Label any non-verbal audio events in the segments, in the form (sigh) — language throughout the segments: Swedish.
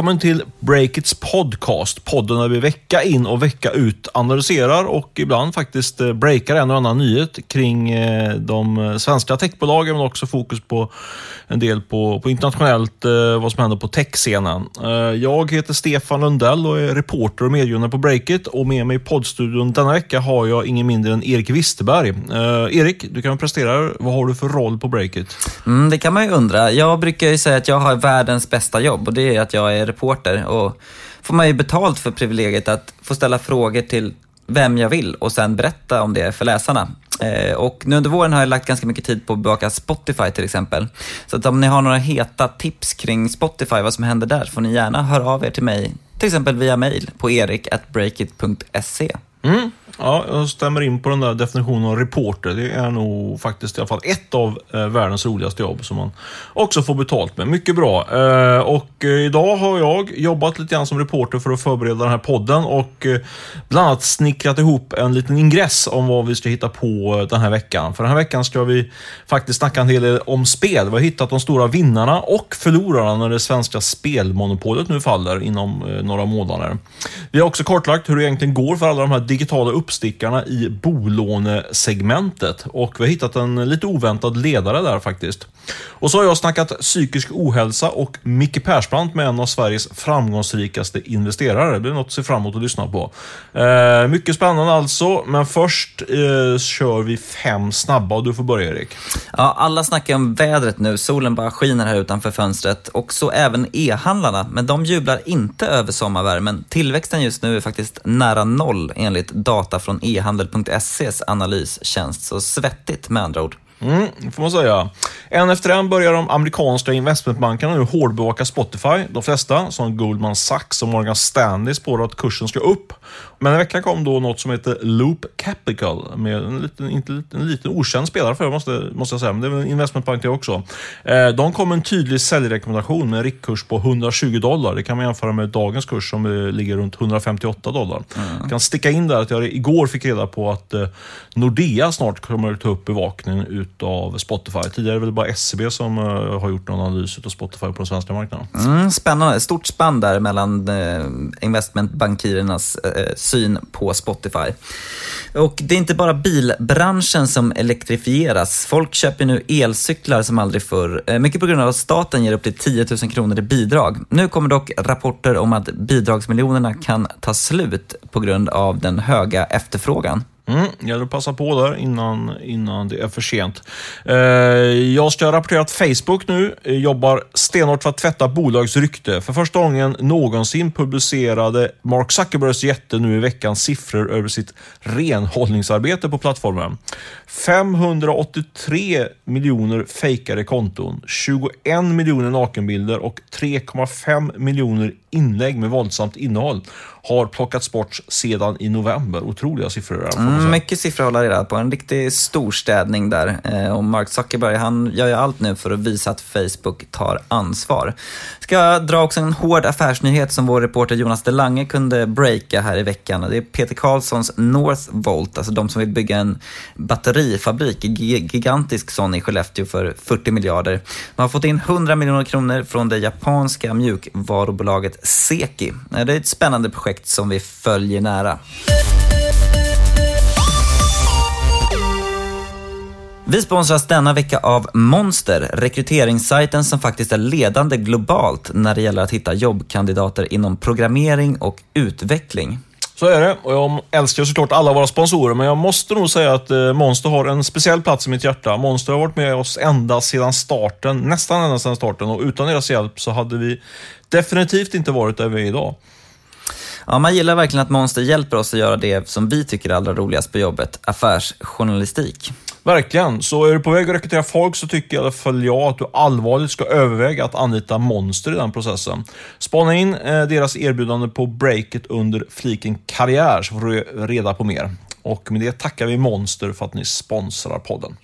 Välkommen till Breakits podcast. Podden där vi vecka in och vecka ut analyserar och ibland faktiskt eh, breakar en och annan nyhet kring eh, de svenska techbolagen men också fokus på en del på, på internationellt eh, vad som händer på techscenen. Jag heter Stefan Lundell och är reporter och medgrundare på Breakit och med mig i poddstudion denna vecka har jag ingen mindre än Erik Wisterberg. Erik, du kan prestera. Vad har du för roll på Breakit? Mm, det kan man ju undra. Jag brukar ju säga att jag har världens bästa jobb och det är att jag är reporter och får man ju betalt för privilegiet att få ställa frågor till vem jag vill och sen berätta om det för läsarna. Eh, och nu under våren har jag lagt ganska mycket tid på att bevaka Spotify till exempel. Så att om ni har några heta tips kring Spotify, vad som händer där, så får ni gärna höra av er till mig, till exempel via mail på erik.breakit.se. Mm. Ja, jag stämmer in på den där definitionen av reporter. Det är nog faktiskt i alla fall ett av eh, världens roligaste jobb som man också får betalt med. Mycket bra. Eh, och eh, idag har jag jobbat lite grann som reporter för att förbereda den här podden och eh, bland annat snickrat ihop en liten ingress om vad vi ska hitta på eh, den här veckan. För den här veckan ska vi faktiskt snacka en hel del om spel. Vi har hittat de stora vinnarna och förlorarna när det svenska spelmonopolet nu faller inom eh, några månader. Vi har också kartlagt hur det egentligen går för alla de här digitala uppstickarna i bolånesegmentet och vi har hittat en lite oväntad ledare där faktiskt. Och så har jag snackat psykisk ohälsa och Micke Persbrandt med en av Sveriges framgångsrikaste investerare. Det är något att se fram emot att lyssna på. Eh, mycket spännande alltså, men först eh, kör vi fem snabba och du får börja Erik. Ja, alla snackar om vädret nu. Solen bara skiner här utanför fönstret och så även e-handlarna. Men de jublar inte över sommarvärmen. Tillväxten just nu är faktiskt nära noll enligt data från e-handel.ses analystjänst. Så svettigt med andra ord. Mm, det får man säga. En efter en börjar de amerikanska investmentbankerna nu hårdbevaka Spotify. De flesta, som Goldman Sachs och Morgan Stanley, spårar att kursen ska upp. Men en vecka kom då något som heter Loop Capital med en liten, inte, en liten okänd spelare för måste, måste jag säga, men det är en investmentbank det också. Eh, de kom med en tydlig säljrekommendation med en riktkurs på 120 dollar. Det kan man jämföra med dagens kurs som ligger runt 158 dollar. Mm. Jag kan sticka in där att jag igår fick reda på att eh, Nordea snart kommer att ta upp bevakningen utav Spotify. Tidigare är det väl bara SCB som eh, har gjort någon analys av Spotify på den svenska marknaden. Mm, spännande. Stort spann där mellan eh, investmentbankirernas eh, syn på Spotify. Och det är inte bara bilbranschen som elektrifieras. Folk köper nu elcyklar som aldrig förr. Mycket på grund av att staten ger upp till 10 000 kronor i bidrag. Nu kommer dock rapporter om att bidragsmiljonerna kan ta slut på grund av den höga efterfrågan. Mm, gäller att passa på där innan, innan det är för sent. Eh, jag ska rapportera att Facebook nu jobbar stenhårt för att tvätta bolags rykte. För första gången någonsin publicerade Mark Zuckerbergs jätte nu i veckan siffror över sitt renhållningsarbete på plattformen. 583 miljoner fejkade konton, 21 miljoner nakenbilder och 3,5 miljoner inlägg med våldsamt innehåll har plockats bort sedan i november. Otroliga siffror. Där, mm, mycket siffror att hålla reda på. En riktig storstädning där. Eh, och Mark Zuckerberg han gör ju allt nu för att visa att Facebook tar ansvar. Ska jag dra också en hård affärsnyhet som vår reporter Jonas Delange kunde breaka här i veckan. Det är Peter Carlssons Northvolt, alltså de som vill bygga en batterifabrik, gigantisk sån i Skellefteå för 40 miljarder. De har fått in 100 miljoner kronor från det japanska mjukvarubolaget Seki. Eh, det är ett spännande projekt som vi följer nära. Vi sponsras denna vecka av Monster, rekryteringssajten som faktiskt är ledande globalt när det gäller att hitta jobbkandidater inom programmering och utveckling. Så är det. Och jag älskar såklart alla våra sponsorer, men jag måste nog säga att eh, Monster har en speciell plats i mitt hjärta. Monster har varit med oss ända sedan starten, nästan ända sedan starten och utan deras hjälp så hade vi definitivt inte varit där vi är idag. Ja, man gillar verkligen att Monster hjälper oss att göra det som vi tycker är allra roligast på jobbet, affärsjournalistik. Verkligen. Så är du på väg att rekrytera folk så tycker i alla fall jag att du allvarligt ska överväga att anlita Monster i den processen. Spana in eh, deras erbjudande på breaket under fliken karriär så får du reda på mer. Och med det tackar vi Monster för att ni sponsrar podden.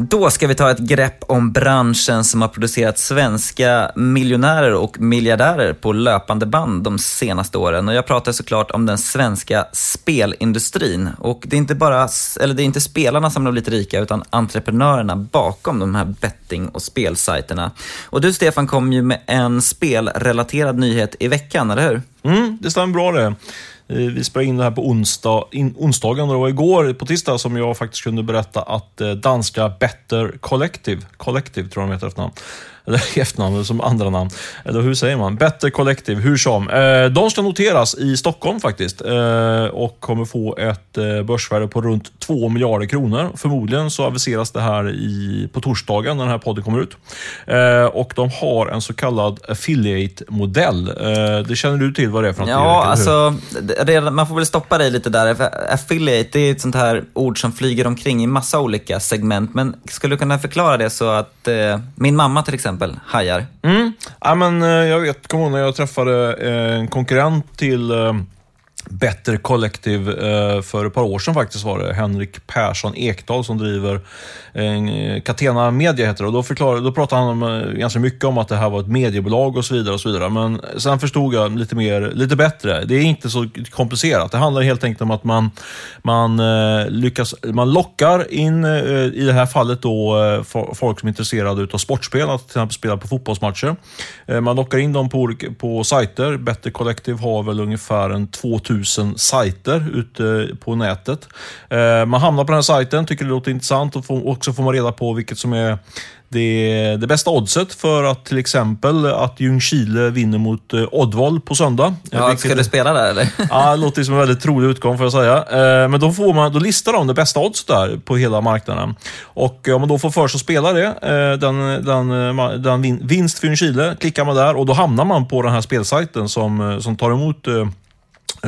Då ska vi ta ett grepp om branschen som har producerat svenska miljonärer och miljardärer på löpande band de senaste åren. Och jag pratar såklart om den svenska spelindustrin. Och det är inte bara, eller det är inte spelarna som har blivit rika, utan entreprenörerna bakom de här betting och spelsajterna. Och du Stefan kom ju med en spelrelaterad nyhet i veckan, eller hur? Mm, det stämmer bra det. Eh, vi spelade in det här på onsdag, in, onsdagen och det var igår på tisdag som jag faktiskt kunde berätta att eh, danska Better Collective, Collective tror jag de heter efternamn, eller (laughs) efternamn som andra namn. Eller hur säger man? Better Collective, hur som. Eh, de ska noteras i Stockholm faktiskt eh, och kommer få ett eh, börsvärde på runt 2 miljarder kronor. Förmodligen så aviseras det här i, på torsdagen när den här podden kommer ut. Och de har en så kallad affiliate-modell. Det känner du till vad det är för något? Ja, alltså, det, man får väl stoppa dig lite där. Affiliate, det är ett sånt här ord som flyger omkring i massa olika segment. Men skulle du kunna förklara det så att min mamma till exempel exempel hajar? Mm. Ja, men, eh, jag vet, kommer när jag träffade eh, en konkurrent till eh, Better Collective eh, för ett par år sedan faktiskt var det. Henrik Persson Ekdal som driver eh, Catena Media heter det. Och då, förklarade, då pratade han om, eh, ganska mycket om att det här var ett mediebolag och så vidare. och så vidare. Men sen förstod jag lite, mer, lite bättre. Det är inte så komplicerat. Det handlar helt enkelt om att man, man, lyckas, man lockar in, i det här fallet, då, folk som är intresserade av sportspel, att till exempel spela på fotbollsmatcher. Man lockar in dem på, på sajter. Better Collective har väl ungefär en 2000 sajter ute på nätet. Man hamnar på den här sajten, tycker det låter intressant och också får man reda på vilket som är det, det bästa oddset för att till exempel att Ljungskile vinner mot eh, Oddvall på söndag. Ja, vilket, ska du spela där eller? (laughs) ja, det låter som en väldigt trolig utgång får jag säga. Eh, men då, får man, då listar de det bästa oddset där på hela marknaden. Och om man då får för sig att spela det, eh, den, den, den vinst för Ljungskile, klickar man där och då hamnar man på den här spelsajten som, som tar emot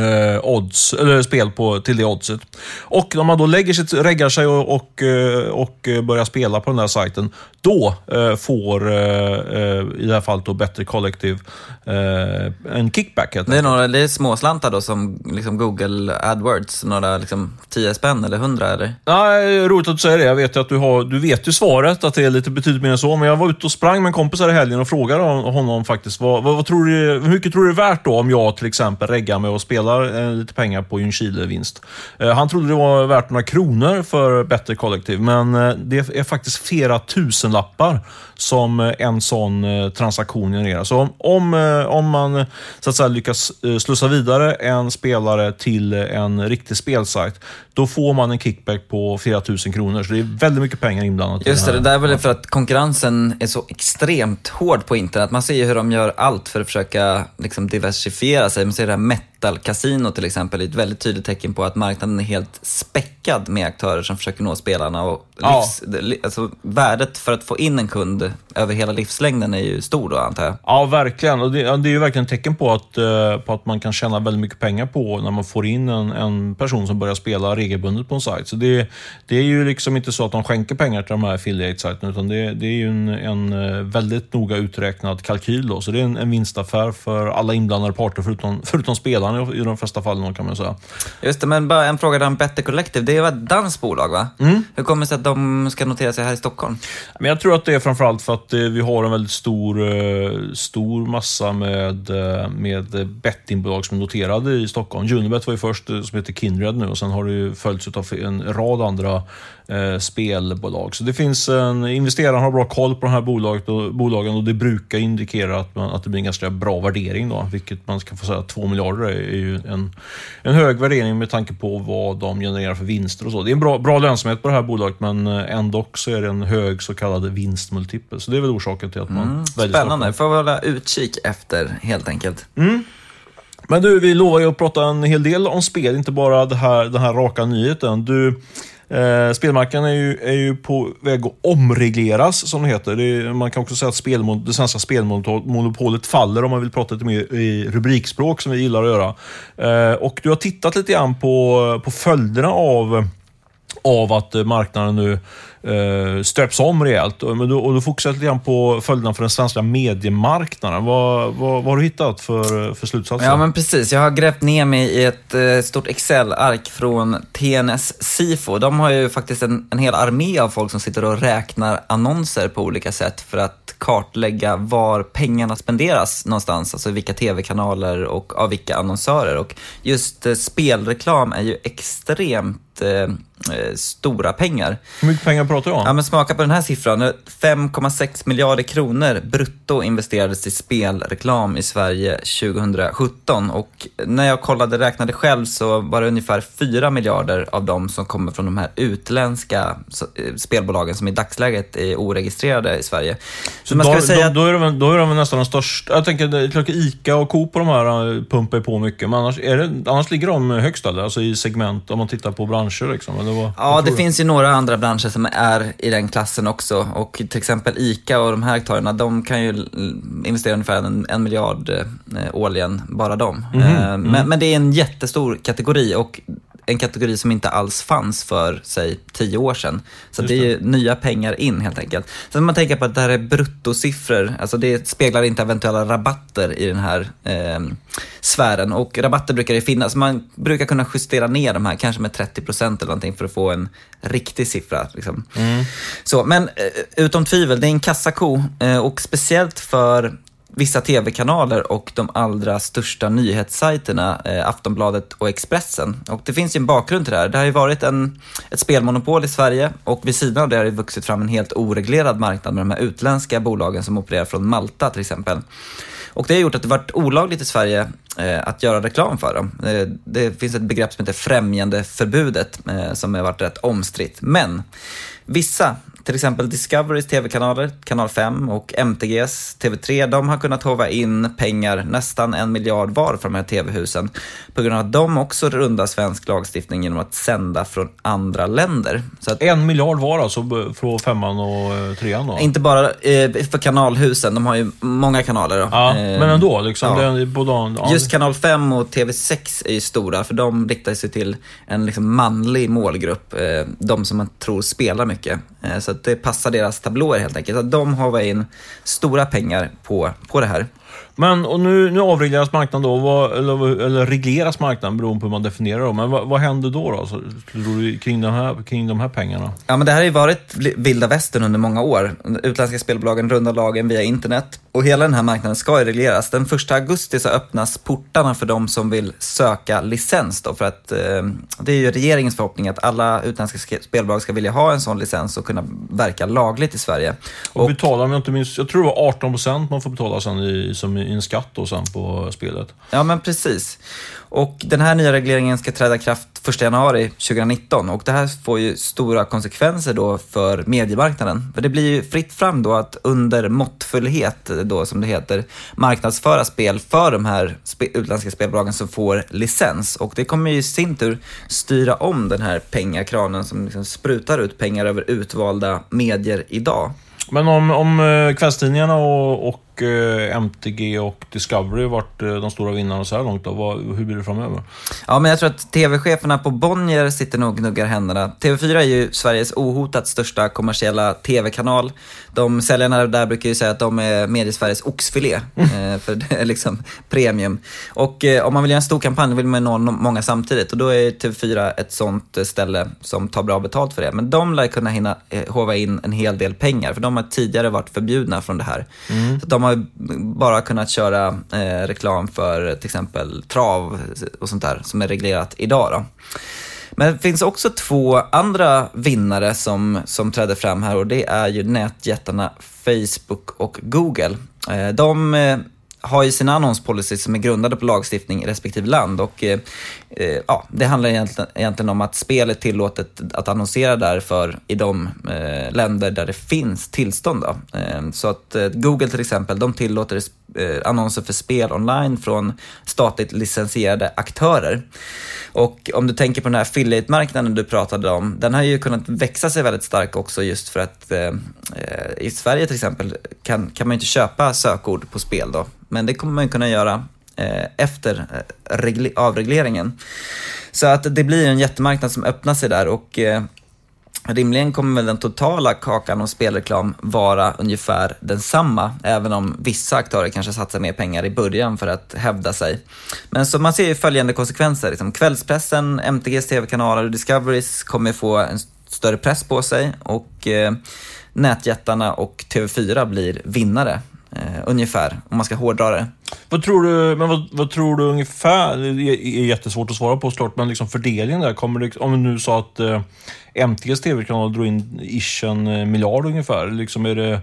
eh, odds, eller spel på, till det oddset. Och när man då lägger sitt, reggar sig och, och, eh, och börjar spela på den här sajten, då eh, får, eh, eh i det här fallet då Better Collective, eh, en kickback. Det är, några, det är småslantar då som liksom Google AdWords, några liksom 10 spänn eller 100 eller? Nej, roligt att du säger det. Jag vet att du, har, du vet ju svaret, att det är lite betydligt mer än så. Men jag var ute och sprang med en kompis här i helgen och frågade honom faktiskt, vad, vad, vad tror du, hur mycket tror du det är värt då om jag till exempel reggar mig och spelar eh, lite pengar på Ljungskile-vinst. Eh, han trodde det var värt några kronor för Better Collective, men det är faktiskt flera tusenlappar som en sån transaktion genererar. Så om, om man så att säga, lyckas slussa vidare en spelare till en riktig spelsajt, då får man en kickback på flera tusen kronor. Så det är väldigt mycket pengar inblandat. Just det, det där är väl för att konkurrensen är så extremt hård på internet. Man ser ju hur de gör allt för att försöka liksom, diversifiera sig. Man ser det här metal Casino till exempel är ett väldigt tydligt tecken på att marknaden är helt späckad med aktörer som försöker nå spelarna. Och livs, ja. alltså, värdet för att få in en kund över hela livslängden är ju stor då, antar jag. Ja, verkligen. Och det, det är ju verkligen ett tecken på att, uh, på att man kan tjäna väldigt mycket pengar på när man får in en, en person som börjar spela regelbundet på en sajt. Så det, det är ju liksom inte så att de skänker pengar till de här affiliate-sajterna, utan det, det är ju en, en eh, väldigt noga uträknad kalkyl. Då. Så det är en, en vinstaffär för alla inblandade parter, förutom, förutom spelarna i de flesta fallen kan man säga. Just det, men bara en fråga där om Better Collective. Det är ett danskt bolag, va? Mm. Hur kommer det sig att de ska notera sig här i Stockholm? Men jag tror att det är framförallt för att eh, vi har en väldigt stor, eh, stor massa med, med bettingbolag som är noterade i Stockholm. Unibet var ju först, som heter Kindred nu, och sen har det ju följts av en rad andra eh, spelbolag. Så det finns en, investerarna har bra koll på de här bolaget och, bolagen och det brukar indikera att, man, att det blir en ganska bra värdering. Då, vilket man ska få säga, 2 miljarder är ju en, en hög värdering med tanke på vad de genererar för vinster och så. Det är en bra, bra lönsamhet på det här bolaget men eh, ändå så är det en hög så kallad vinstmultipel. Så det är väl orsaken till att man mm, väljer Spännande, får hålla utkik efter helt enkelt. Mm. Men du, vi lovar ju att prata en hel del om spel, inte bara det här, den här raka nyheten. Du, eh, spelmarknaden är ju, är ju på väg att omregleras, som det heter. Det är, man kan också säga att spelmon, det svenska spelmonopolet faller, om man vill prata lite mer i rubrikspråk, som vi gillar att göra. Eh, och du har tittat lite grann på, på följderna av av att marknaden nu eh, stöps om rejält. Och, då, och då fokuserar lite grann på följderna för den svenska mediemarknaden. Vad, vad, vad har du hittat för, för slutsatser? Ja, men precis. Jag har grävt ner mig i ett eh, stort Excel-ark från TNS Sifo. De har ju faktiskt en, en hel armé av folk som sitter och räknar annonser på olika sätt för att kartlägga var pengarna spenderas någonstans, alltså vilka tv-kanaler och av vilka annonsörer. Och just eh, spelreklam är ju extremt eh, eh, stora pengar. Hur mycket pengar pratar du om? Ja, men smaka på den här siffran. 5,6 miljarder kronor brutto investerades i spelreklam i Sverige 2017 och när jag kollade, räknade själv så var det ungefär 4 miljarder av dem som kommer från de här utländska eh, spelbolagen som i dagsläget är oregistrerade i Sverige. Så man då, säga då, då, är de, då är de nästan de största. Jag tänker, ICA och Coop och de här eh, pumpar på mycket, men annars, är det, annars ligger de högst alltså i segment om man tittar på branscher liksom? Eller vad, ja, vad det finns ju några andra branscher som är i den klassen också och till exempel ICA och de här aktörerna, de kan ju investera ungefär en, en miljard eh, årligen, bara de. Mm -hmm. eh, men, men det är en jättestor kategori och en kategori som inte alls fanns för, säg, tio år sedan. Så det. är ju nya pengar in helt enkelt. Sen man tänker på att det här är bruttosiffror, alltså det speglar inte eventuella rabatter i den här eh, sfären. Och rabatter brukar det finnas, man brukar kunna justera ner de här, kanske med 30 procent eller någonting för att få en riktig siffra. Liksom. Mm. Så, men eh, utom tvivel, det är en kassako eh, och speciellt för vissa tv-kanaler och de allra största nyhetssajterna, eh, Aftonbladet och Expressen. Och det finns ju en bakgrund till det här. Det har ju varit en, ett spelmonopol i Sverige och vid sidan av det har det vuxit fram en helt oreglerad marknad med de här utländska bolagen som opererar från Malta till exempel. Och det har gjort att det varit olagligt i Sverige eh, att göra reklam för dem. Eh, det finns ett begrepp som heter främjandeförbudet eh, som har varit rätt omstritt. Men vissa till exempel Discoverys tv-kanaler, kanal 5 och MTGs TV3, de har kunnat hova in pengar, nästan en miljard var, för de här tv-husen. På grund av att de också rundar svensk lagstiftning genom att sända från andra länder. Så att, en miljard var alltså från femman och eh, trean då? Inte bara eh, för kanalhusen, de har ju många kanaler. Då. Ja, eh, men ändå, liksom, ja. det, på dagen, ja. Just kanal 5 och TV6 är ju stora, för de riktar sig till en liksom manlig målgrupp. Eh, de som man tror spelar mycket. Eh, så att det passar deras tablåer helt enkelt. Att de har in stora pengar på, på det här. Men och nu, nu avregleras marknaden då, vad, eller, eller regleras marknaden beroende på hur man definierar det. Men vad, vad händer då, då så, kring, den här, kring de här pengarna? Ja, men det här har ju varit vilda västern under många år. Utländska spelbolagen rundar lagen via internet och hela den här marknaden ska ju regleras. Den 1 augusti så öppnas portarna för de som vill söka licens då, för att eh, det är ju regeringens förhoppning att alla utländska spelbolag ska vilja ha en sån licens och kunna verka lagligt i Sverige. Och, och betala, om jag inte minns, jag tror det var 18 procent man får betala sen i, som en skatt då sen på spelet. Ja, men precis. Och den här nya regleringen ska träda i kraft 1 januari 2019 och det här får ju stora konsekvenser då för mediemarknaden. För det blir ju fritt fram då att under måttfullhet då som det heter marknadsföra spel för de här spe utländska spelbolagen som får licens och det kommer ju i sin tur styra om den här pengakranen som liksom sprutar ut pengar över utvalda medier idag. Men om, om eh, kvällstidningarna och, och MTG och Discovery varit eh, de stora vinnarna så här långt. Då. Hur blir det framöver? Ja, men jag tror att TV-cheferna på Bonnier sitter nog och gnuggar händerna. TV4 är ju Sveriges ohotat största kommersiella TV-kanal. De säljarna där brukar ju säga att de är Mediesveriges oxfilé, mm. (laughs) för det är liksom premium. Och om man vill göra en stor kampanj vill man nå många samtidigt och då är TV4 ett sånt ställe som tar bra betalt för det. Men de lär kunna hinna hova in en hel del pengar, för de har tidigare varit förbjudna från det här. Mm. Så de har har bara kunnat köra eh, reklam för till exempel trav och sånt där som är reglerat idag. Då. Men det finns också två andra vinnare som, som träder fram här och det är ju nätjättarna Facebook och Google. Eh, de eh, har ju sina annonspolicy som är grundade på lagstiftning i respektive land och eh, Eh, ja, det handlar egentligen, egentligen om att spel är tillåtet att annonsera därför i de eh, länder där det finns tillstånd. Då. Eh, så att eh, Google till exempel, de tillåter eh, annonser för spel online från statligt licensierade aktörer. Och om du tänker på den här affiliate-marknaden du pratade om, den har ju kunnat växa sig väldigt stark också just för att eh, i Sverige till exempel kan, kan man ju inte köpa sökord på spel då men det kommer man kunna göra Eh, efter eh, avregleringen. Så att det blir en jättemarknad som öppnar sig där och eh, Rimligen kommer väl den totala kakan om spelreklam vara ungefär densamma, även om vissa aktörer kanske satsar mer pengar i början för att hävda sig. Men så man ser ju följande konsekvenser. Liksom kvällspressen, MTGs tv-kanaler och Discoverys kommer få en större press på sig och eh, nätjättarna och TV4 blir vinnare. Eh, ungefär, om man ska hårdra det. Vad tror du, men vad, vad, tror du ungefär? Det är jättesvårt att svara på såklart, men liksom fördelningen där. Kommer det, om du nu sa att eh, MTGs tv-kanal drog in ish en eh, miljard ungefär. Liksom är det,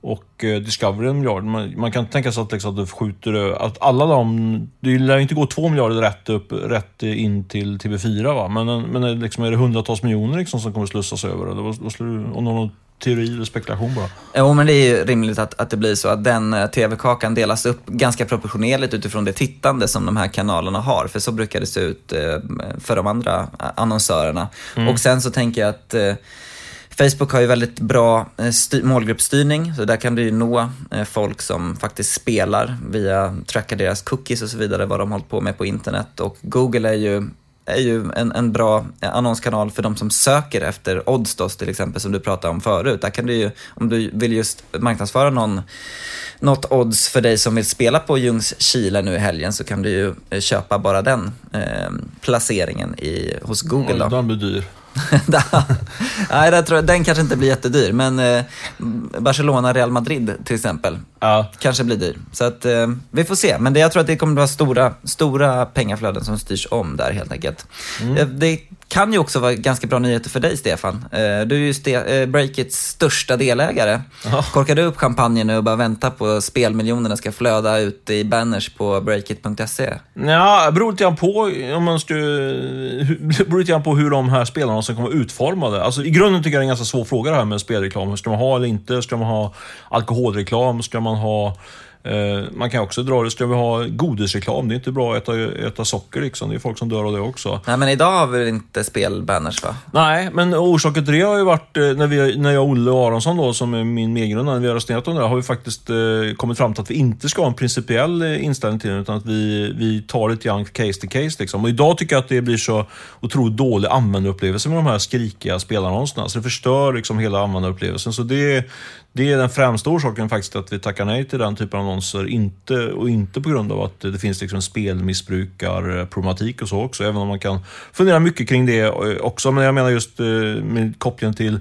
och eh, Discovery en miljard. Man, man, kan tänka sig att, liksom, att du skjuter att alla de... Det lär inte gå två miljarder rätt, upp, rätt in till TV4 va? Men, men liksom, är det hundratals miljoner liksom, som kommer slussas över? Eller vad, vad skulle du, om någon teori eller spekulation bara? Jo, men det är ju rimligt att, att det blir så att den eh, TV-kakan delas upp ganska proportionerligt utifrån det tittande som de här kanalerna har. För så brukar det se ut eh, för de andra annonsörerna. Mm. Och sen så tänker jag att eh, Facebook har ju väldigt bra målgruppsstyrning, så där kan du ju nå folk som faktiskt spelar via tracka deras cookies och så vidare, vad de hållit på med på internet. Och Google är ju är ju en, en bra annonskanal för de som söker efter odds då, till exempel, som du pratade om förut. Där kan du ju, om du vill just marknadsföra någon, något odds för dig som vill spela på Ljungskile nu i helgen så kan du ju eh, köpa bara den eh, placeringen i, hos Google. Då. Den blir dyr. (laughs) (laughs) Nej, det tror jag, den kanske inte blir jättedyr, men eh, Barcelona-Real Madrid till exempel ja. kanske blir dyr. Så att, eh, vi får se, men det, jag tror att det kommer att vara stora, stora pengaflöden som styrs om där helt enkelt. Mm. Eh, det kan ju också vara ganska bra nyheter för dig, Stefan. Eh, du är ju Ste- eh, Breakits största delägare. Ja. Korkar du upp champagnen nu och bara väntar på att spelmiljonerna ska flöda ut i banners på breakit.se? Ja, beror lite grann på, om man ska, beror lite grann på hur de här spelarna ska komma utformade. Alltså, i grunden tycker jag det är en ganska svår fråga det här med spelreklam. Ska man ha eller inte? Ska man ha alkoholreklam? Ska man ha Eh, man kan också dra det, ska vi ha godisreklam? Det är inte bra att äta, äta socker liksom. Det är folk som dör av det också. Nej, men idag har vi inte spelbanners va? Nej, men orsaken till det har ju varit, eh, när, vi, när jag och Olle Aronsson då, som är min medgrundare, när vi har resonerat om det har vi faktiskt eh, kommit fram till att vi inte ska ha en principiell eh, inställning till det, utan att vi, vi tar lite grann case to case. Liksom. Och idag tycker jag att det blir så otroligt dålig användarupplevelse med de här skrikiga spelarannonserna. Så det förstör liksom hela användarupplevelsen. Så det, det är den främsta orsaken faktiskt att vi tackar nej till den typen av annonser. Inte, och inte på grund av att det finns liksom spelmissbrukarproblematik och så också. Även om man kan fundera mycket kring det eh, också. Men jag menar just eh, med kopplingen till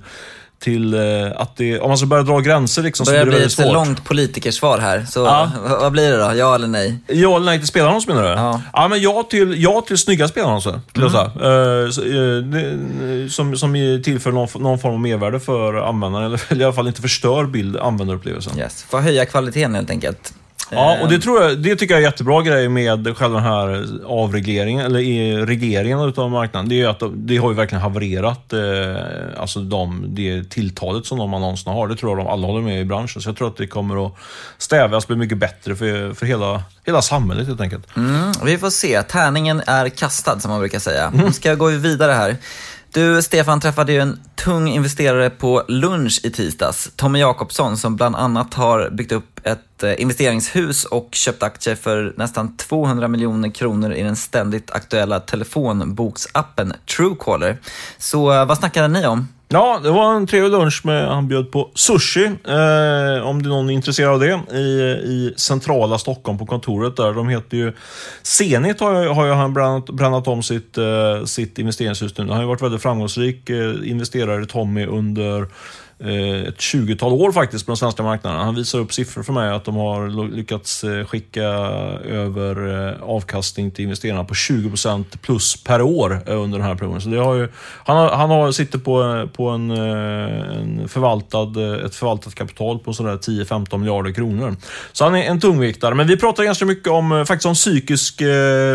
till eh, att det, om man ska börja dra gränser liksom, så blir det väldigt svårt. Det börjar bli ett långt politikersvar här. Så ja. vad blir det då? Ja eller nej? Ja eller nej till spelarannons menar du? Ja. ja men ja till, ja till snygga spelarannonser, mm. jag uh, som, som tillför någon, någon form av mervärde för användaren, eller (laughs) i alla fall inte förstör bild, användarupplevelsen. Yes. Får höja kvaliteten helt enkelt. Ja, och det, tror jag, det tycker jag är jättebra grej med själva den här avregleringen, eller regleringen av marknaden. Det är att det har ju verkligen havererat eh, alltså de, det tilltalet som de annonserna har. Det tror jag de alla håller med i branschen. Så jag tror att det kommer att stävjas bli mycket bättre för, för hela, hela samhället helt enkelt. Mm, vi får se. Tärningen är kastad som man brukar säga. Mm. Ska jag gå vidare här. Du, Stefan, träffade ju en tung investerare på lunch i tisdags. Tommy Jakobsson som bland annat har byggt upp ett eh, investeringshus och köpt aktier för nästan 200 miljoner kronor i den ständigt aktuella telefonboksappen Truecaller. Så eh, vad snackade ni om? Ja, det var en trevlig lunch med, han bjöd på sushi, eh, om det är någon är intresserad av det, i, i centrala Stockholm på kontoret där. De heter ju Zenit har, har ju han brannat, brännat om sitt, eh, sitt investeringshus nu. Han har ju varit väldigt framgångsrik eh, investerare, Tommy, under ett 20-tal år faktiskt på den svenska marknaden. Han visar upp siffror för mig att de har lyckats eh, skicka över eh, avkastning till investerarna på 20% plus per år under den här perioden. Så det har ju, han, har, han har, sitter på, på en, en förvaltad, ett förvaltat kapital på sådär 10-15 miljarder kronor. Så han är en tungviktare. Men vi pratar ganska mycket om, faktiskt om psykisk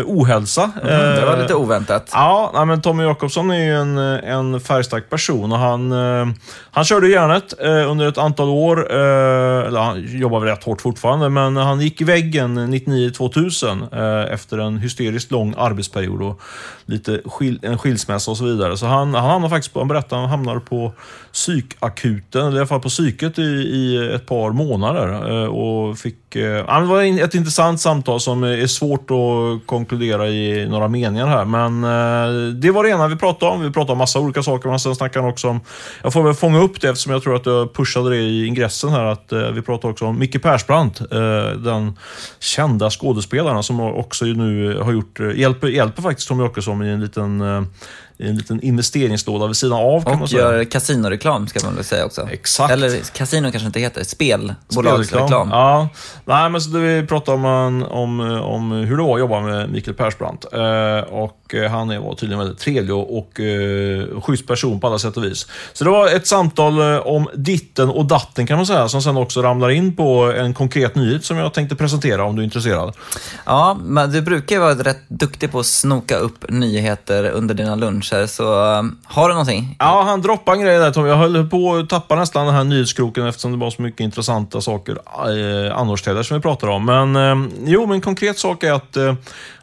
ohälsa. Mm, det var lite oväntat. Ja, men Tommy Jakobsson är ju en, en färgstark person och han, han körde järnet eh, under ett antal år. Eh, eller han jobbar väl rätt hårt fortfarande, men han gick i väggen 99-2000 eh, efter en hysteriskt lång arbetsperiod och lite skil en skilsmässa och så vidare. Så han, han hamnade faktiskt på, han berättade, han hamnade på psykakuten, eller i alla fall på psyket i, i ett par månader. Eh, och fick, eh, det var ett intressant samtal som är svårt att konkludera i några meningar här. Men eh, det var det ena vi pratade om. Vi pratade om massa olika saker, men sen snackade han också om, jag får väl fånga upp det eftersom jag tror att jag pushade det i ingressen här, att eh, vi pratade också om Micke Persbrandt, eh, den kända skådespelaren som också nu har gjort, hjälper, hjälper faktiskt Tommy Åkesson i en liten eh, i en liten investeringslåda vid sidan av. Kan och man säga. gör kasinoreklam ska man väl säga också. Exakt. Eller kasino kanske inte heter, spelbolagsreklam. Ja, Nej, men så vi pratade om, om, om hur det var att jobba med Mikael Persbrandt. Eh, och eh, han var tydligen väldigt trevlig och, och eh, schysst person på alla sätt och vis. Så det var ett samtal om ditten och datten kan man säga, som sen också ramlar in på en konkret nyhet som jag tänkte presentera om du är intresserad. Ja, men du brukar ju vara rätt duktig på att snoka upp nyheter under dina luncher matcher, så um, har du någonting? Ja, han droppade en grej där Tom. Jag höll på att tappa nästan den här nyhetskroken eftersom det var så mycket intressanta saker eh, annorstädes som vi pratade om. Men eh, jo, men en konkret sak är att, eh,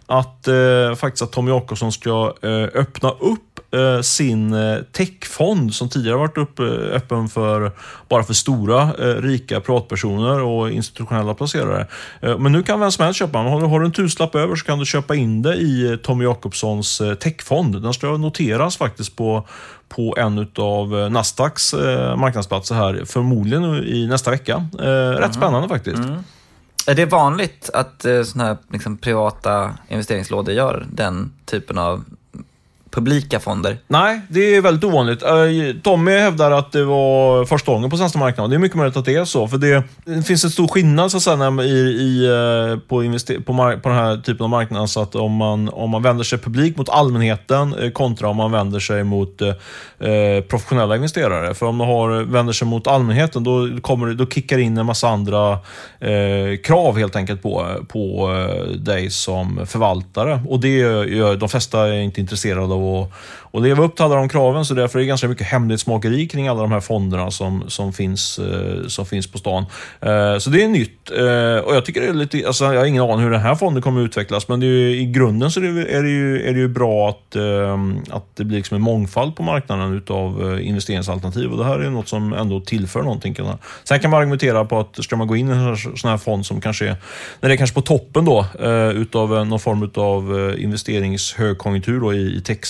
att eh, faktiskt att Tommy Jakobsson ska eh, öppna upp Eh, sin eh, techfond som tidigare varit upp, öppen för bara för stora, eh, rika privatpersoner och institutionella placerare. Men nu kan vem som helst köpa. Har, har du en tusenlapp över så kan du köpa in det i Tommy Jakobssons techfond. Den ska noteras faktiskt på på en av Nasdaqs marknadsplatser här, förmodligen i nästa vecka. Rätt mm. spännande faktiskt. Mm. Är det vanligt att sådana här liksom, privata investeringslådor gör den typen av publika fonder? Nej, det är väldigt ovanligt. Tommy hävdar att det var första gången på svenska marknaden. Det är mycket möjligt att det är så. För det, det finns en stor skillnad så att säga, i, i, eh, på, på, på den här typen av marknad. Så att om man, om man vänder sig publikt mot allmänheten eh, kontra om man vänder sig mot eh, eh professionella investerare. För om man har, vänder sig mot allmänheten då, kommer, då kickar in en massa andra eh, krav helt enkelt på, på dig som förvaltare. Och det gör de flesta är inte intresserade av och, och leva upp till alla de kraven. Så därför är det ganska mycket hemlighetsmakeri kring alla de här fonderna som, som, finns, eh, som finns på stan. Eh, så det är nytt. Eh, och jag tycker det är lite, alltså jag har ingen aning hur den här fonden kommer att utvecklas, men det är, i grunden så är det, är det, ju, är det ju bra att, eh, att det blir liksom en mångfald på marknaden utav eh, investeringsalternativ. Och det här är något som ändå tillför någonting. Sen kan man argumentera på att ska man gå in i en sån här fond som kanske är, när det är kanske på toppen då, eh, utav någon form av investeringshögkonjunktur då i, i tech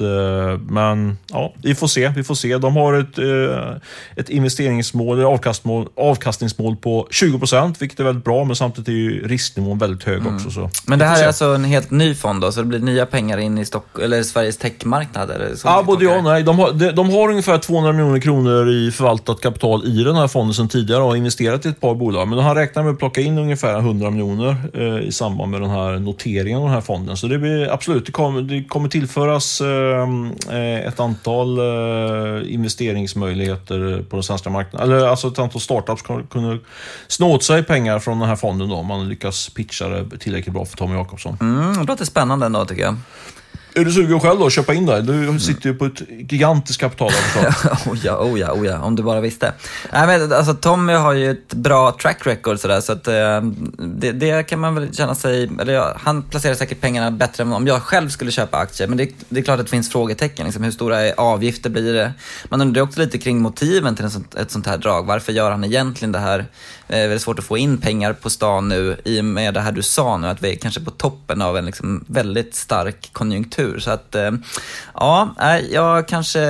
Eh, men ja, vi får se. Vi får se. De har ett, eh, ett investeringsmål, eller avkastningsmål på 20 procent, vilket är väldigt bra, men samtidigt är ju risknivån väldigt hög mm. också. Så men det här är alltså en helt ny fond då, så det blir nya pengar in i Stock eller Sveriges techmarknad? Ja, både ja och nej. De har, de, de har ungefär 200 miljoner kronor i förvaltat kapital i den här fonden sedan tidigare och har investerat i ett par bolag. Men han räknar med att plocka in ungefär 100 miljoner eh, i samband med den här noteringen av den här fonden. Så det blir absolut, det kommer, det kommer tillföras Ehm, eh, ett antal eh, investeringsmöjligheter på den svenska marknaden. Eller alltså ett antal startups kunde snå åt sig pengar från den här fonden då, om man lyckas pitcha det tillräckligt bra för Tommy Jakobsson. Mm, det låter spännande ändå tycker jag. Är du sugen själv då att köpa in dig? Du sitter ju på ett gigantiskt kapital. (laughs) oh ja, oh ja, oh ja, om du bara visste. Nej, men, alltså, Tommy har ju ett bra track record sådär, så att, eh, det, det, kan man väl känna sig... Eller ja, han placerar säkert pengarna bättre än om jag själv skulle köpa aktier. Men det, det är klart att det finns frågetecken. Liksom, hur stora avgifter blir det? Man undrar också lite kring motiven till sånt, ett sånt här drag. Varför gör han egentligen det här? Det är väldigt svårt att få in pengar på stan nu i och med det här du sa nu, att vi är kanske på toppen av en liksom väldigt stark konjunktur. Så att, eh, ja, jag kanske,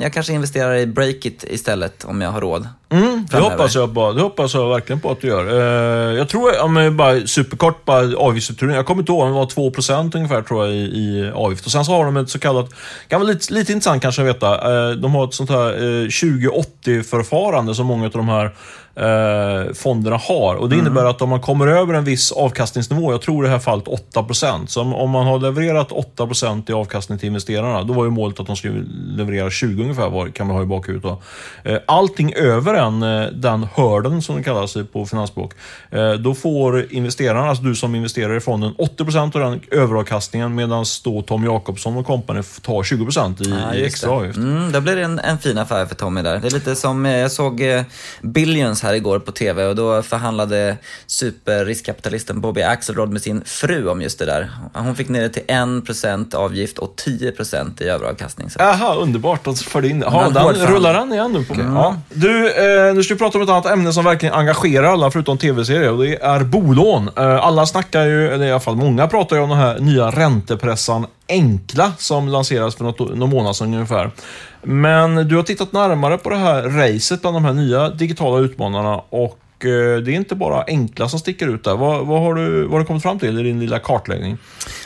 jag kanske investerar i Breakit istället om jag har råd. Mm, det hoppas jag på. Det hoppas jag verkligen på att du gör. Eh, jag tror, om jag bara superkort, bara avgiftsuppturen. Jag kommer inte ihåg, det var 2% ungefär tror jag i, i avgift. Och sen så har de ett så kallat, kan vara lite, lite intressant kanske att veta. Eh, de har ett sånt här 2080-förfarande som många av de här eh, fonderna har. Och Det mm. innebär att om man kommer över en viss avkastningsnivå, jag tror i det här fallet 8%. Så om man har levererat 8% i avkastning till investerarna, då var ju målet att de skulle leverera 20 ungefär, kan man ha i bakhuvudet. Eh, allting över den, eh, den hörden som det kallas på finansspråk, eh, då får investerarna, alltså du som investerar i fonden, 80% av den överavkastningen medan då Tom Jakobsson och company tar 20% i, Ja, i extra det. avgift. Mm, då blir det en, en fin affär för Tommy där. Det är lite som, eh, jag såg Billions här igår på TV och då förhandlade superriskkapitalisten Bobby Axelrod med sin fru om just det där. Hon fick ner det till 1% avgift och 10% i överavkastning. Jaha, underbart att förde in det. Ja, den, rullar den igen nu? På. Ja. Du, Eh, nu ska vi prata om ett annat ämne som verkligen engagerar alla förutom tv-serier och det är bolån. Eh, alla snackar ju, eller i alla fall många pratar ju om den här nya räntepressan Enkla som lanserades för något, någon månad sedan ungefär. Men du har tittat närmare på det här racet bland de här nya digitala utmanarna och eh, det är inte bara Enkla som sticker ut där. Vad, vad, har, du, vad har du kommit fram till i din lilla kartläggning?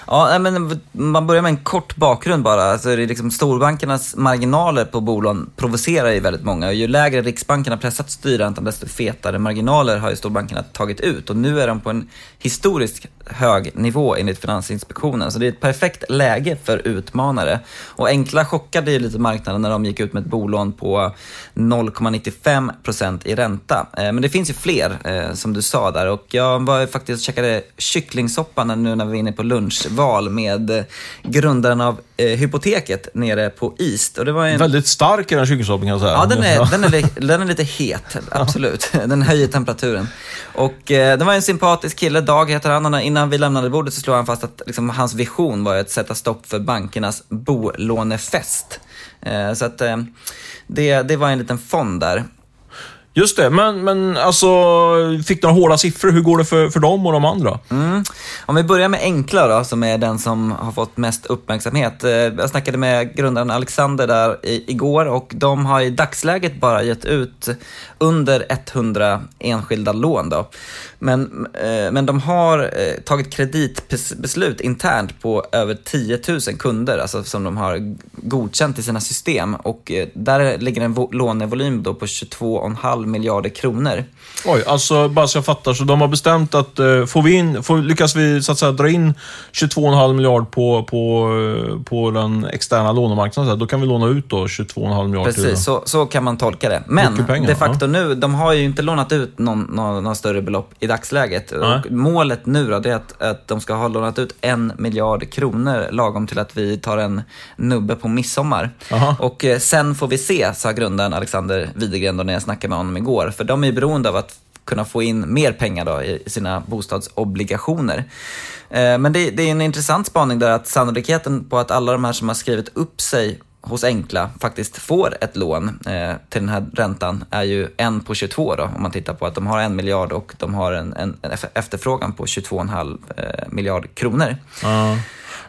Ja, men man börjar med en kort bakgrund bara. Alltså, det är liksom storbankernas marginaler på bolån provocerar ju väldigt många. Och ju lägre Riksbanken har pressat styrräntan, desto fetare marginaler har ju storbankerna tagit ut. Och nu är de på en historiskt hög nivå enligt Finansinspektionen. Så det är ett perfekt läge för utmanare. Och Enkla chockade ju lite marknaden när de gick ut med ett bolån på 0,95% i ränta. Eh, men det finns ju fler, eh, som du sa där. Och jag var faktiskt och checkade kycklingsoppan nu när vi var inne på lunch lunchval med grundaren av eh, Hypoteket nere på East. Och det var en... Väldigt stark är den kycklingsoppan kan jag säga. Ja, den är, den, är, (laughs) den är lite het, absolut. (laughs) Den höjer temperaturen. Och eh, det var en sympatisk kille, Dag heter han, och innan vi lämnade bordet så slog han fast att liksom, hans vision var att sätta stopp för bankernas bolånefest. Eh, så att eh, det, det var en liten fond där. Just det, men, men alltså, fick du några hårda siffror? Hur går det för, för dem och de andra? Mm. Om vi börjar med Enkla då, som är den som har fått mest uppmärksamhet. Eh, jag snackade med grundaren Alexander där i, igår och de har i dagsläget bara gett ut under 100 enskilda lån. Då. Men, eh, men de har eh, tagit kreditbeslut internt på över 10 000 kunder, alltså som de har godkänt i sina system. Och eh, där ligger en vo- lånevolym då på 22,5 miljarder kronor. Oj, alltså bara så jag fattar. Så de har bestämt att får vi in, får, lyckas vi så att säga dra in 22,5 miljard på, på, på den externa lånemarknaden, så då kan vi låna ut då 22,5 miljard till Precis, så, så kan man tolka det. Men pengar, de facto nu, de har ju inte lånat ut någon, någon, någon större belopp i dagsläget. Och målet nu då, det är att, att de ska ha lånat ut en miljard kronor lagom till att vi tar en nubbe på midsommar. Aha. Och eh, sen får vi se, sa grundaren Alexander Widegren då när jag snackade med honom igår. För de är ju beroende av att kunna få in mer pengar då i sina bostadsobligationer. Eh, Men det, det är en intressant spaning där att sannolikheten på att alla de här som har skrivit upp sig hos Enkla faktiskt får ett lån eh, till den här räntan är ju en på 22 då, om man tittar på att de har en miljard och de har en, en, en efterfrågan på 22,5 eh, miljard kronor. Ja.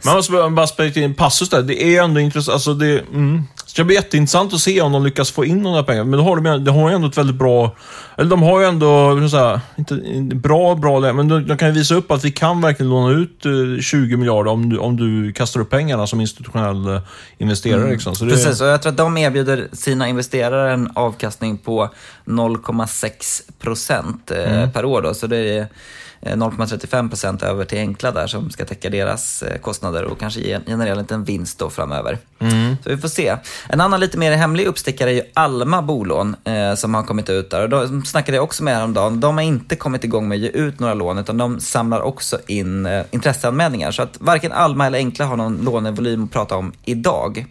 Man jag måste bara- bara spela in en passus där. Det är ändå intressant. Alltså det, mm det ska bli jätteintressant att se om de lyckas få in de där pengarna. Men då har de, de har ju ändå ett väldigt bra... Eller de har ju ändå, säga, inte bra, bra läge, men de, de kan ju visa upp att vi kan verkligen låna ut eh, 20 miljarder om du, om du kastar upp pengarna som institutionell eh, investerare. Liksom. Så det, Precis, och jag tror att de erbjuder sina investerare en avkastning på 0,6 procent eh, per år. Då. Så det är eh, 0,35 procent över till Enkla där som ska täcka deras eh, kostnader och kanske ge- generera en liten vinst då framöver. Så vi får se. En annan lite mer hemlig uppstickare är ju Alma bolån eh, som har kommit ut där. Och de snackade jag också med häromdagen. De har inte kommit igång med att ge ut några lån utan de samlar också in eh, intresseanmälningar. Så att varken Alma eller Enkla har någon lånevolym att prata om idag.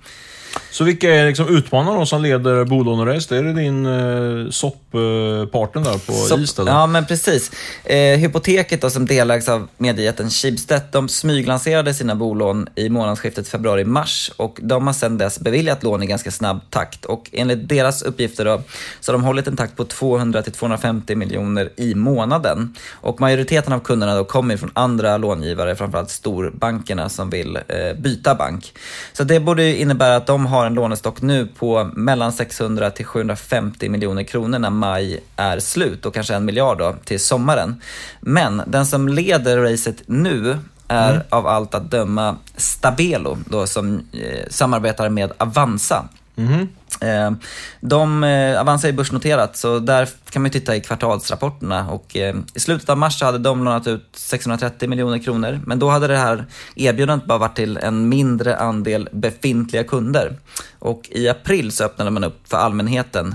Så vilka är liksom utmanarna som leder bolånerace? Är det din eh, SOP-partner där på East? eller? Ja, men precis. Eh, hypoteket då, som delägs av mediejätten Schibsted, de smyglanserade sina bolån i månadsskiftet februari-mars och de har sedan dess beviljat lån i ganska snabb takt. Och enligt deras uppgifter då, så har de hållit en takt på 200-250 miljoner i månaden. Och majoriteten av kunderna då kommer från andra långivare, framförallt storbankerna som vill eh, byta bank. Så det borde ju innebära att de har en lånestock nu på mellan 600 till 750 miljoner kronor när maj är slut och kanske en miljard då till sommaren. Men den som leder racet nu är av allt att döma Stabelo då som eh, samarbetar med Avanza. Mm-hmm. Eh, de, eh, Avanza är börsnoterat, så där kan man titta i kvartalsrapporterna. Och, eh, I slutet av mars hade de lånat ut 630 miljoner kronor, men då hade det här erbjudandet bara varit till en mindre andel befintliga kunder. Och i april så öppnade man upp för allmänheten.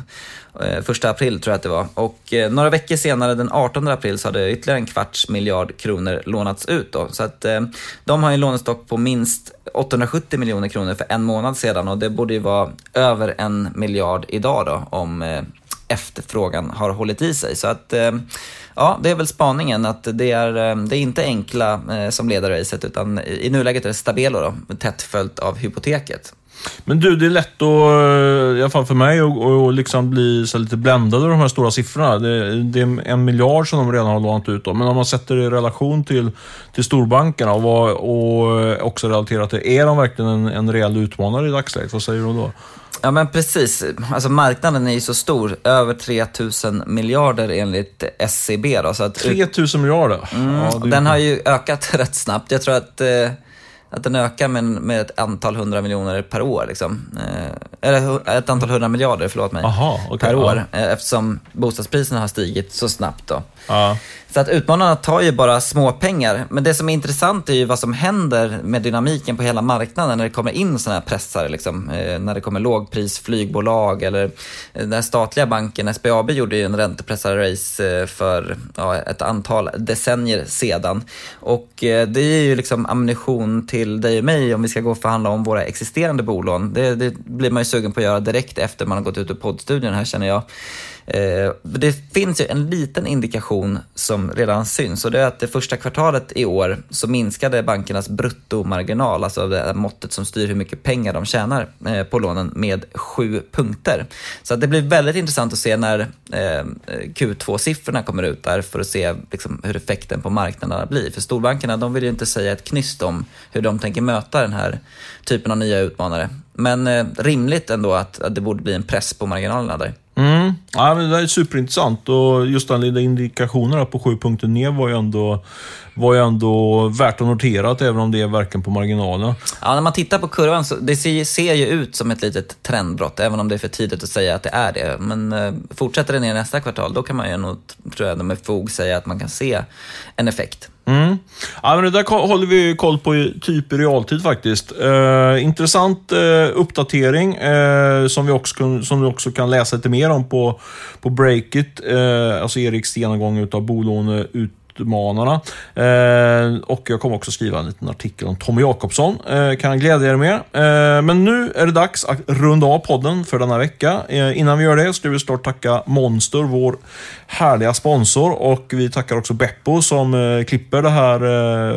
Eh, första april tror jag att det var. Och eh, några veckor senare, den 18 april, så hade ytterligare en kvarts miljard kronor lånats ut. Då. Så att eh, de har en lånestock på minst 870 miljoner kronor för en månad sedan och det borde ju vara över en miljard idag då om eh, efterfrågan har hållit i sig. Så att ja, det är väl spaningen att det är, det är inte enkla som leder racet utan i nuläget är det Stabelo då, tätt följt av Hypoteket. Men du, det är lätt att, i alla fall för mig, att liksom bli så lite bländad av de här stora siffrorna. Det, det, är en miljard som de redan har lånat ut. Då. Men om man sätter det i relation till, till storbankerna och, vad, och också relaterat till, är de verkligen en, en reell utmanare i dagsläget? Vad säger du då? Ja men precis. Alltså marknaden är ju så stor, över 3000 miljarder enligt SCB. Då, så att, 3000 miljarder? Mm, ja, den har ju ökat (laughs) rätt snabbt. Jag tror att eh, att den ökar med, med ett antal hundra miljoner per år. Liksom. Eh, eller ett antal hundra miljarder, förlåt mig, Aha, okay, per år. Ja. Eh, eftersom bostadspriserna har stigit så snabbt. Då. Ja. Så att utmanarna tar ju bara småpengar. Men det som är intressant är ju vad som händer med dynamiken på hela marknaden när det kommer in sådana här pressare. Liksom. Eh, när det kommer lågprisflygbolag eller den eh, statliga banken SBAB gjorde ju en räntepressar-race eh, för ja, ett antal decennier sedan. Och det är ju liksom ammunition till till dig och mig om vi ska gå och förhandla om våra existerande bolån. Det, det blir man ju sugen på att göra direkt efter man har gått ut ur poddstudion här känner jag. Eh, det finns ju en liten indikation som redan syns och det är att det första kvartalet i år så minskade bankernas bruttomarginal, alltså det måttet som styr hur mycket pengar de tjänar eh, på lånen, med sju punkter. Så det blir väldigt intressant att se när eh, Q2-siffrorna kommer ut där för att se liksom, hur effekten på marknaderna blir. För storbankerna de vill ju inte säga ett knyst om hur de tänker möta den här typen av nya utmanare. Men eh, rimligt ändå att, att det borde bli en press på marginalerna där. Mm. Ja, men det är superintressant och just den lilla indikationen på sju punkter ner var ju ändå var ju ändå värt att notera, även om det är verkligen på marginalen. Ja, när man tittar på kurvan så det ser, ser ju ut som ett litet trendbrott, även om det är för tidigt att säga att det är det. Men eh, fortsätter det ner nästa kvartal, då kan man ju nog, tror jag, med fog säga att man kan se en effekt. Mm. Ja, men det där håller vi koll på i typ i realtid faktiskt. Eh, intressant eh, uppdatering eh, som, vi också, som vi också kan läsa lite mer om på, på Breakit, eh, alltså Eriks genomgång av bolåne utmanarna. Eh, och jag kommer också skriva en liten artikel om Tommy Jakobsson. Eh, kan jag glädja er med. Eh, men nu är det dags att runda av podden för denna vecka. Eh, innan vi gör det ska vi snart tacka Monster, vår härliga sponsor. Och vi tackar också Beppo som eh, klipper det här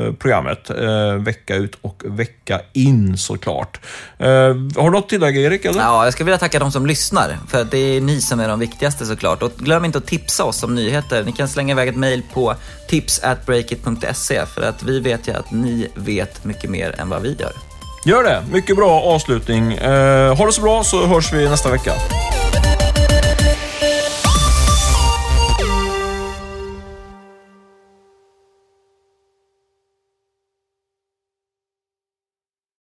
eh, programmet eh, vecka ut och vecka in såklart. Eh, har du något tillägg Erik? Eller? Ja, jag skulle vilja tacka de som lyssnar. För det är ni som är de viktigaste såklart. Och glöm inte att tipsa oss om nyheter. Ni kan slänga iväg ett mejl på tipsatbreakit.se för att vi vet ju att ni vet mycket mer än vad vi gör. Gör det. Mycket bra avslutning. Eh, ha det så bra så hörs vi nästa vecka.